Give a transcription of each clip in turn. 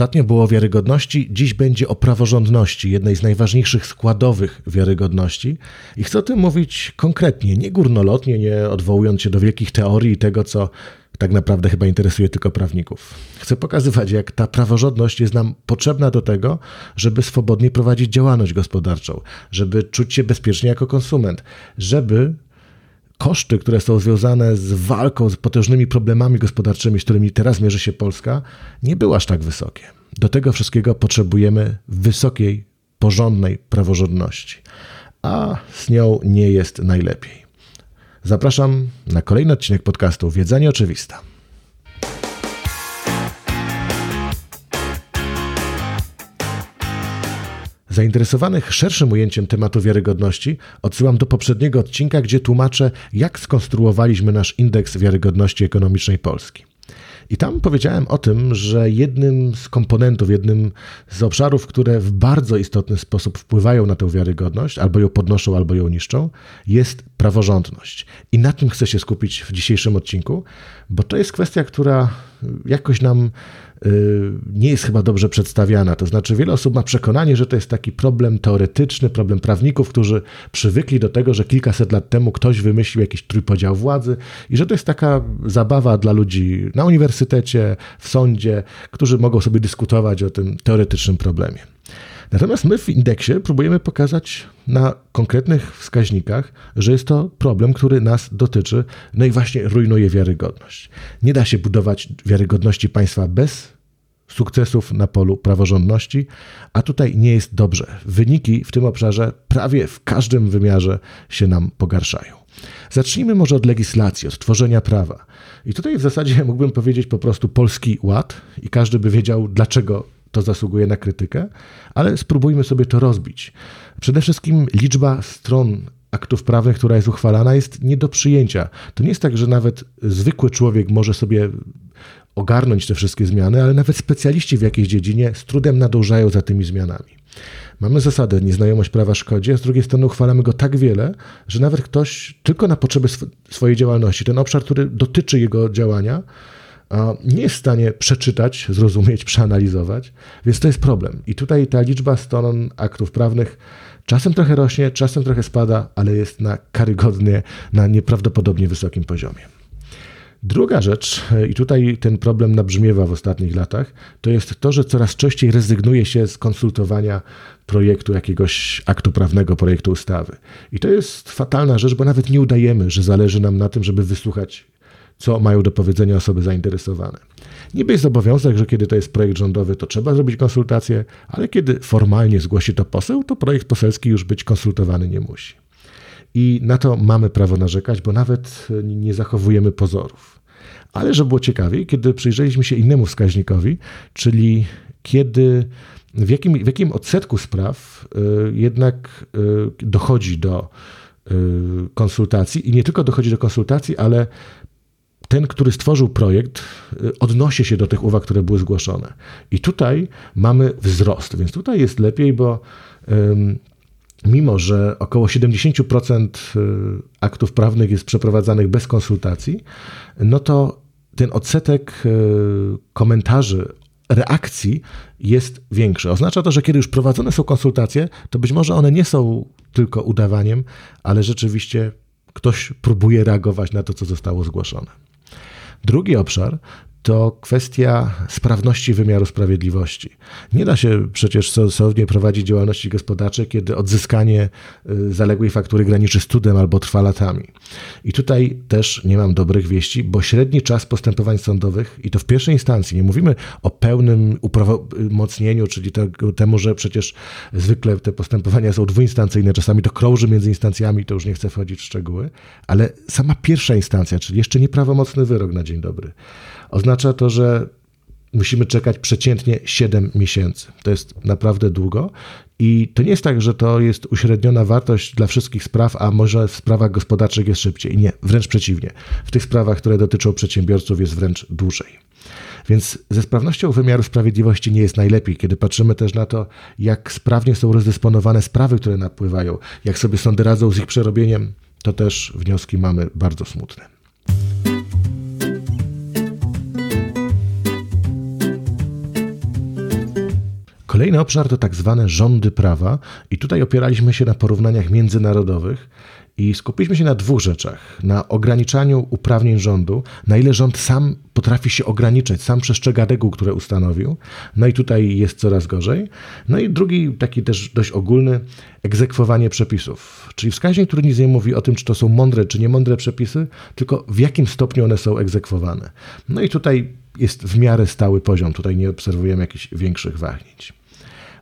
Ostatnio było o wiarygodności, dziś będzie o praworządności, jednej z najważniejszych składowych wiarygodności. I chcę o tym mówić konkretnie, nie górnolotnie, nie odwołując się do wielkich teorii i tego, co tak naprawdę chyba interesuje tylko prawników. Chcę pokazywać, jak ta praworządność jest nam potrzebna do tego, żeby swobodnie prowadzić działalność gospodarczą, żeby czuć się bezpiecznie jako konsument, żeby koszty, które są związane z walką z potężnymi problemami gospodarczymi, z którymi teraz mierzy się Polska, nie były aż tak wysokie. Do tego wszystkiego potrzebujemy wysokiej, porządnej praworządności, a z nią nie jest najlepiej. Zapraszam na kolejny odcinek podcastu Wiedza Nieoczywista. Zainteresowanych szerszym ujęciem tematu wiarygodności odsyłam do poprzedniego odcinka, gdzie tłumaczę, jak skonstruowaliśmy nasz indeks wiarygodności ekonomicznej Polski. I tam powiedziałem o tym, że jednym z komponentów, jednym z obszarów, które w bardzo istotny sposób wpływają na tę wiarygodność, albo ją podnoszą, albo ją niszczą, jest praworządność. I na tym chcę się skupić w dzisiejszym odcinku, bo to jest kwestia, która jakoś nam y, nie jest chyba dobrze przedstawiana. To znaczy, wiele osób ma przekonanie, że to jest taki problem teoretyczny, problem prawników, którzy przywykli do tego, że kilkaset lat temu ktoś wymyślił jakiś trójpodział władzy i że to jest taka zabawa dla ludzi na uniwersytecie, w sądzie, którzy mogą sobie dyskutować o tym teoretycznym problemie. Natomiast my w indeksie próbujemy pokazać na konkretnych wskaźnikach, że jest to problem, który nas dotyczy, no i właśnie rujnuje wiarygodność. Nie da się budować wiarygodności państwa bez sukcesów na polu praworządności, a tutaj nie jest dobrze. Wyniki w tym obszarze prawie w każdym wymiarze się nam pogarszają. Zacznijmy może od legislacji, od tworzenia prawa. I tutaj w zasadzie mógłbym powiedzieć po prostu polski ład i każdy by wiedział, dlaczego to zasługuje na krytykę, ale spróbujmy sobie to rozbić. Przede wszystkim liczba stron aktów prawnych, która jest uchwalana, jest nie do przyjęcia. To nie jest tak, że nawet zwykły człowiek może sobie ogarnąć te wszystkie zmiany, ale nawet specjaliści w jakiejś dziedzinie z trudem nadążają za tymi zmianami. Mamy zasadę nieznajomość prawa szkodzi, a z drugiej strony uchwalamy go tak wiele, że nawet ktoś tylko na potrzeby sw swojej działalności, ten obszar, który dotyczy jego działania, nie jest w stanie przeczytać, zrozumieć, przeanalizować, więc to jest problem. I tutaj ta liczba stron aktów prawnych czasem trochę rośnie, czasem trochę spada, ale jest na karygodnie, na nieprawdopodobnie wysokim poziomie. Druga rzecz, i tutaj ten problem nabrzmiewa w ostatnich latach, to jest to, że coraz częściej rezygnuje się z konsultowania projektu jakiegoś aktu prawnego, projektu ustawy. I to jest fatalna rzecz, bo nawet nie udajemy, że zależy nam na tym, żeby wysłuchać co mają do powiedzenia osoby zainteresowane. Niby jest obowiązek, że kiedy to jest projekt rządowy, to trzeba zrobić konsultacje, ale kiedy formalnie zgłosi to poseł, to projekt poselski już być konsultowany nie musi. I na to mamy prawo narzekać, bo nawet nie zachowujemy pozorów. Ale żeby było ciekawiej, kiedy przyjrzeliśmy się innemu wskaźnikowi, czyli kiedy w jakim, w jakim odsetku spraw y, jednak y, dochodzi do y, konsultacji i nie tylko dochodzi do konsultacji, ale ten, który stworzył projekt, y, odnosi się do tych uwag, które były zgłoszone. I tutaj mamy wzrost, więc tutaj jest lepiej, bo mimo, że około 70% y, aktów prawnych jest przeprowadzanych bez konsultacji, no to ten odsetek y, komentarzy, reakcji jest większy. Oznacza to, że kiedy już prowadzone są konsultacje, to być może one nie są tylko udawaniem, ale rzeczywiście ktoś próbuje reagować na to, co zostało zgłoszone. Drugi obszar to kwestia sprawności wymiaru sprawiedliwości. Nie da się przecież sensownie prowadzić działalności gospodarczej, kiedy odzyskanie y, zaległej faktury graniczy z cudem albo trwa latami. I tutaj też nie mam dobrych wieści, bo średni czas postępowań sądowych, i to w pierwszej instancji, nie mówimy o pełnym uprawomocnieniu, czyli temu, że przecież zwykle te postępowania są dwuinstancyjne, czasami to krąży między instancjami, to już nie chcę wchodzić w szczegóły, ale sama pierwsza instancja, czyli jeszcze nieprawomocny wyrok na dzień dobry Oznacza to, że musimy czekać przeciętnie 7 miesięcy. To jest naprawdę długo. I to nie jest tak, że to jest uśredniona wartość dla wszystkich spraw, a może w sprawach gospodarczych jest szybciej. Nie, wręcz przeciwnie. W tych sprawach, które dotyczą przedsiębiorców, jest wręcz dłużej. Więc ze sprawnością wymiaru sprawiedliwości nie jest najlepiej, kiedy patrzymy też na to, jak sprawnie są rozdysponowane sprawy, które napływają, jak sobie sądy radzą z ich przerobieniem, to też wnioski mamy bardzo smutne. Kolejny obszar to tak zwane rządy prawa, i tutaj opieraliśmy się na porównaniach międzynarodowych i skupiliśmy się na dwóch rzeczach: na ograniczaniu uprawnień rządu, na ile rząd sam potrafi się ograniczać, sam przestrzega reguł, które ustanowił. No i tutaj jest coraz gorzej. No i drugi, taki też dość ogólny, egzekwowanie przepisów. Czyli wskaźnik, który nic nie mówi o tym, czy to są mądre, czy niemądre przepisy, tylko w jakim stopniu one są egzekwowane. No i tutaj jest w miarę stały poziom, tutaj nie obserwujemy jakichś większych wahnięć.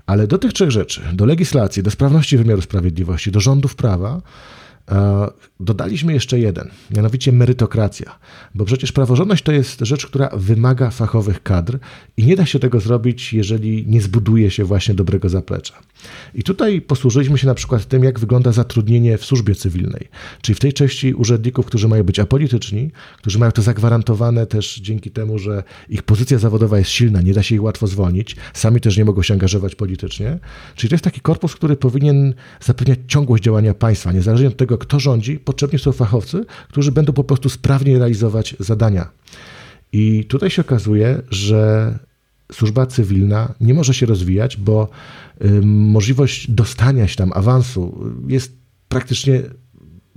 Ale do tych trzech rzeczy, do legislacji, do sprawności wymiaru sprawiedliwości, do rządów prawa, dodaliśmy jeszcze jeden, mianowicie merytokracja, bo przecież praworządność to jest rzecz, która wymaga fachowych kadr i nie da się tego zrobić, jeżeli nie zbuduje się właśnie dobrego zaplecza. I tutaj posłużyliśmy się na przykład tym, jak wygląda zatrudnienie w służbie cywilnej, czyli w tej części urzędników, którzy mają być apolityczni, którzy mają to zagwarantowane też dzięki temu, że ich pozycja zawodowa jest silna, nie da się ich łatwo zwolnić, sami też nie mogą się angażować politycznie. Czyli to jest taki korpus, który powinien zapewniać ciągłość działania państwa, niezależnie od tego, kto rządzi, potrzebni są fachowcy, którzy będą po prostu sprawniej realizować zadania. I tutaj się okazuje, że służba cywilna nie może się rozwijać, bo y, możliwość dostania się tam awansu jest praktycznie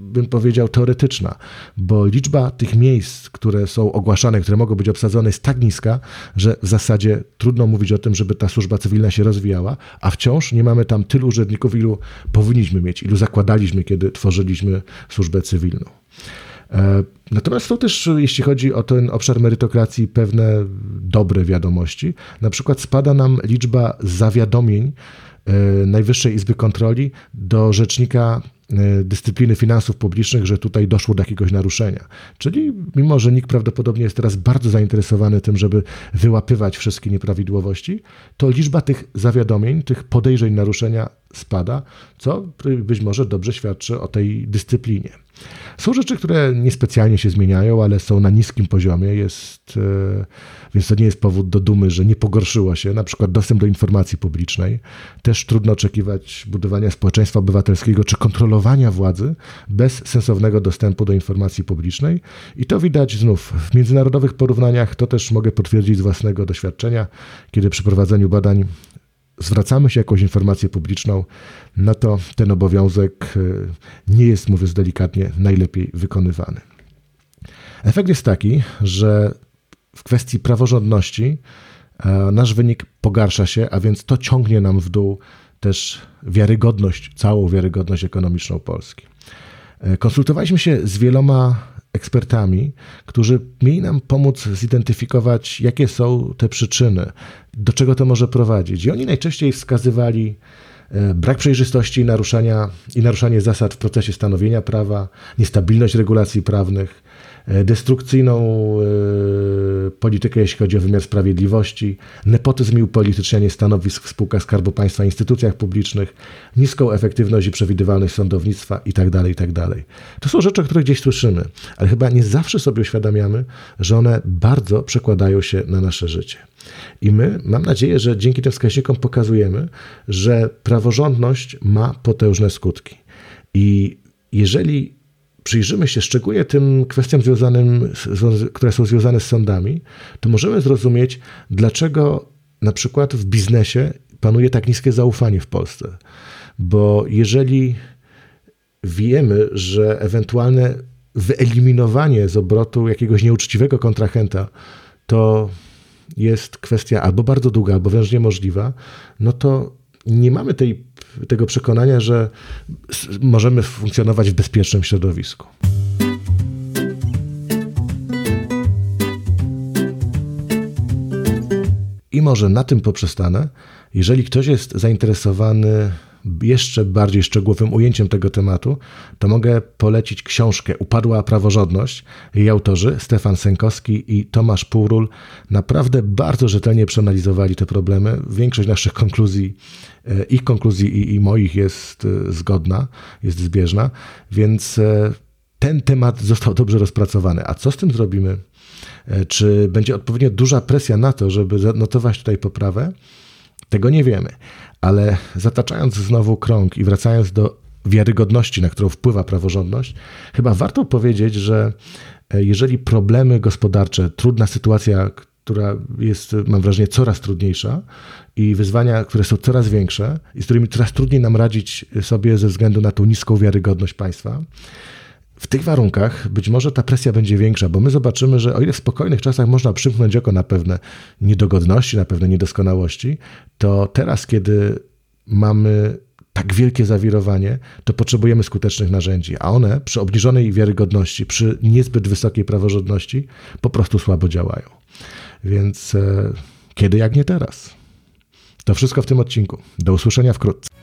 bym powiedział, teoretyczna, bo liczba tych miejsc, które są ogłaszane, które mogą być obsadzone, jest tak niska, że w zasadzie trudno mówić o tym, żeby ta służba cywilna się rozwijała, a wciąż nie mamy tam tylu urzędników, ilu powinniśmy mieć, ilu zakładaliśmy, kiedy tworzyliśmy służbę cywilną. E, natomiast są też, jeśli chodzi o ten obszar merytokracji, pewne dobre wiadomości. Na przykład spada nam liczba zawiadomień e, Najwyższej Izby Kontroli do rzecznika dyscypliny finansów publicznych, że tutaj doszło do jakiegoś naruszenia. Czyli mimo, że NIK prawdopodobnie jest teraz bardzo zainteresowany tym, żeby wyłapywać wszystkie nieprawidłowości, to liczba tych zawiadomień, tych podejrzeń naruszenia spada, co być może dobrze świadczy o tej dyscyplinie. Są rzeczy, które niespecjalnie się zmieniają, ale są na niskim poziomie, jest, e, więc to nie jest powód do dumy, że nie pogorszyło się. Na przykład dostęp do informacji publicznej. Też trudno oczekiwać budowania społeczeństwa obywatelskiego czy kontrolowania władzy bez sensownego dostępu do informacji publicznej. I to widać znów w międzynarodowych porównaniach. To też mogę potwierdzić z własnego doświadczenia, kiedy przy prowadzeniu badań zwracamy się jakąś informację publiczną, no to ten obowiązek e, nie jest, mówiąc delikatnie, najlepiej wykonywany. Efekt jest taki, że w kwestii praworządności e, nasz wynik pogarsza się, a więc to ciągnie nam w dół też wiarygodność, całą wiarygodność ekonomiczną Polski. E, konsultowaliśmy się z wieloma ekspertami, którzy mieli nam pomóc zidentyfikować, jakie są te przyczyny, do czego to może prowadzić. I oni najczęściej wskazywali e, brak przejrzystości i naruszania, i naruszanie zasad w procesie stanowienia prawa, niestabilność regulacji prawnych, destrukcyjną e, politykę, jeśli chodzi o wymiar sprawiedliwości, nepotyzm i upolitycznianie stanowisk w spółkach Skarbu Państwa, instytucjach publicznych, niską efektywność i przewidywalność sądownictwa itd., tak itd. Tak to są rzeczy, o których gdzieś słyszymy, ale chyba nie zawsze sobie uświadamiamy, że one bardzo przekładają się na nasze życie. I my, mam nadzieję, że dzięki tym wskaźnikom pokazujemy, że praworządność ma potężne skutki. I jeżeli przyjrzymy się szczególnie tym kwestiom związanym, które są związane z sądami, to możemy zrozumieć, dlaczego na przykład w biznesie panuje tak niskie zaufanie w Polsce. Bo jeżeli wiemy, że ewentualne wyeliminowanie z obrotu jakiegoś nieuczciwego kontrahenta to jest kwestia albo bardzo długa, albo wręcz niemożliwa, no to nie mamy tej, tego przekonania, że możemy funkcjonować w bezpiecznym środowisku. I może na tym poprzestanę. Jeżeli ktoś jest zainteresowany jeszcze bardziej szczegółowym ujęciem tego tematu, to mogę polecić książkę Upadła praworządność. Jej autorzy Stefan Sękowski i Tomasz Półról naprawdę bardzo rzetelnie przeanalizowali te problemy. Większość naszych konkluzji, e, ich konkluzji i, i moich jest e, zgodna, jest zbieżna, więc e, ten temat został dobrze rozpracowany. A co z tym zrobimy? Czy będzie odpowiednio duża presja na to, żeby zanotować tutaj poprawę? Tego nie wiemy. Ale zataczając znowu krąg i wracając do wiarygodności, na którą wpływa praworządność, chyba warto powiedzieć, że e, jeżeli problemy gospodarcze, trudna sytuacja, która jest, mam wrażenie, coraz trudniejsza i wyzwania, które są coraz większe i z którymi coraz trudniej nam radzić sobie ze względu na tą niską wiarygodność państwa. W tych warunkach być może ta presja będzie większa, bo my zobaczymy, że o ile w spokojnych czasach można przymknąć oko na pewne niedogodności, na pewne niedoskonałości, to teraz, kiedy mamy tak wielkie zawirowanie, to potrzebujemy skutecznych narzędzi, a one przy obniżonej wiarygodności, przy niezbyt wysokiej praworządności po prostu słabo działają. Więc e, kiedy jak nie teraz? To wszystko w tym odcinku. Do usłyszenia wkrótce.